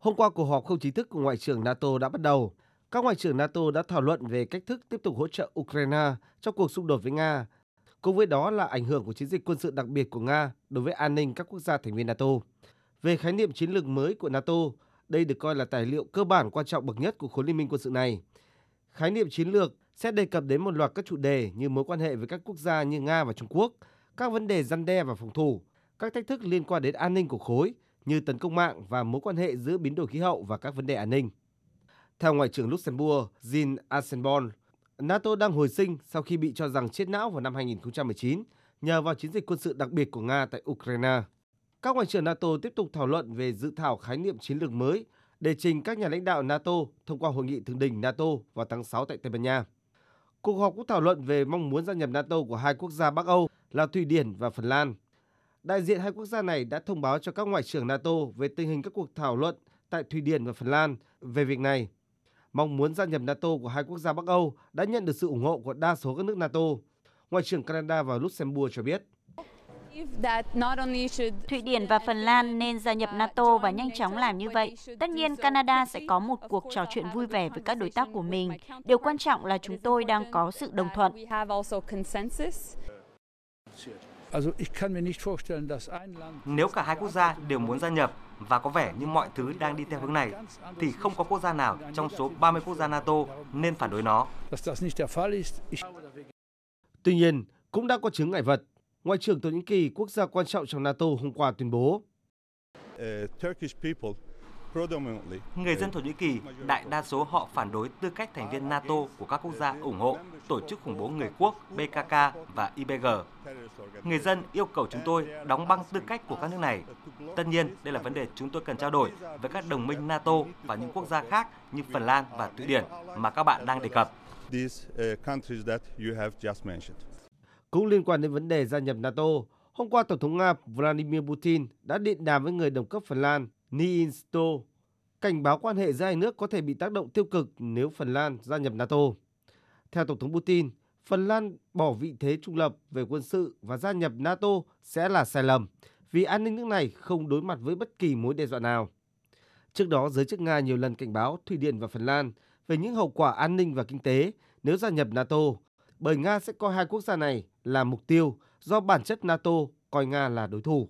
Hôm qua cuộc họp không chính thức của Ngoại trưởng NATO đã bắt đầu. Các ngoại trưởng NATO đã thảo luận về cách thức tiếp tục hỗ trợ Ukraine trong cuộc xung đột với Nga. Cùng với đó là ảnh hưởng của chiến dịch quân sự đặc biệt của Nga đối với an ninh các quốc gia thành viên NATO. Về khái niệm chiến lược mới của NATO, đây được coi là tài liệu cơ bản quan trọng bậc nhất của khối liên minh quân sự này. Khái niệm chiến lược sẽ đề cập đến một loạt các chủ đề như mối quan hệ với các quốc gia như Nga và Trung Quốc, các vấn đề răn đe và phòng thủ, các thách thức liên quan đến an ninh của khối như tấn công mạng và mối quan hệ giữa biến đổi khí hậu và các vấn đề an ninh. Theo Ngoại trưởng Luxembourg Jean Asselborn, NATO đang hồi sinh sau khi bị cho rằng chết não vào năm 2019 nhờ vào chiến dịch quân sự đặc biệt của Nga tại Ukraine. Các ngoại trưởng NATO tiếp tục thảo luận về dự thảo khái niệm chiến lược mới để trình các nhà lãnh đạo NATO thông qua hội nghị thượng đỉnh NATO vào tháng 6 tại Tây Ban Nha. Cuộc họp cũng thảo luận về mong muốn gia nhập NATO của hai quốc gia Bắc Âu là Thụy Điển và Phần Lan. Đại diện hai quốc gia này đã thông báo cho các ngoại trưởng NATO về tình hình các cuộc thảo luận tại Thụy Điển và Phần Lan về việc này. Mong muốn gia nhập NATO của hai quốc gia Bắc Âu đã nhận được sự ủng hộ của đa số các nước NATO. Ngoại trưởng Canada và Luxembourg cho biết. Thụy Điển và Phần Lan nên gia nhập NATO và nhanh chóng làm như vậy. Tất nhiên, Canada sẽ có một cuộc trò chuyện vui vẻ với các đối tác của mình. Điều quan trọng là chúng tôi đang có sự đồng thuận. Nếu cả hai quốc gia đều muốn gia nhập và có vẻ như mọi thứ đang đi theo hướng này, thì không có quốc gia nào trong số 30 quốc gia NATO nên phản đối nó. Tuy nhiên, cũng đã có chứng ngại vật. Ngoại trưởng Thổ Nhĩ Kỳ, quốc gia quan trọng trong NATO hôm qua tuyên bố. Người dân Thổ Nhĩ Kỳ, đại đa số họ phản đối tư cách thành viên NATO của các quốc gia ủng hộ tổ chức khủng bố người quốc PKK và IBG. Người dân yêu cầu chúng tôi đóng băng tư cách của các nước này. Tất nhiên, đây là vấn đề chúng tôi cần trao đổi với các đồng minh NATO và những quốc gia khác như Phần Lan và Thụy Điển mà các bạn đang đề cập. Cũng liên quan đến vấn đề gia nhập NATO, hôm qua Tổng thống Nga Vladimir Putin đã điện đàm với người đồng cấp Phần Lan Niinistö, cảnh báo quan hệ giữa hai nước có thể bị tác động tiêu cực nếu Phần Lan gia nhập NATO. Theo Tổng thống Putin, Phần Lan bỏ vị thế trung lập về quân sự và gia nhập NATO sẽ là sai lầm vì an ninh nước này không đối mặt với bất kỳ mối đe dọa nào. Trước đó, giới chức Nga nhiều lần cảnh báo Thụy Điển và Phần Lan về những hậu quả an ninh và kinh tế nếu gia nhập NATO, bởi Nga sẽ coi hai quốc gia này là mục tiêu do bản chất NATO coi Nga là đối thủ.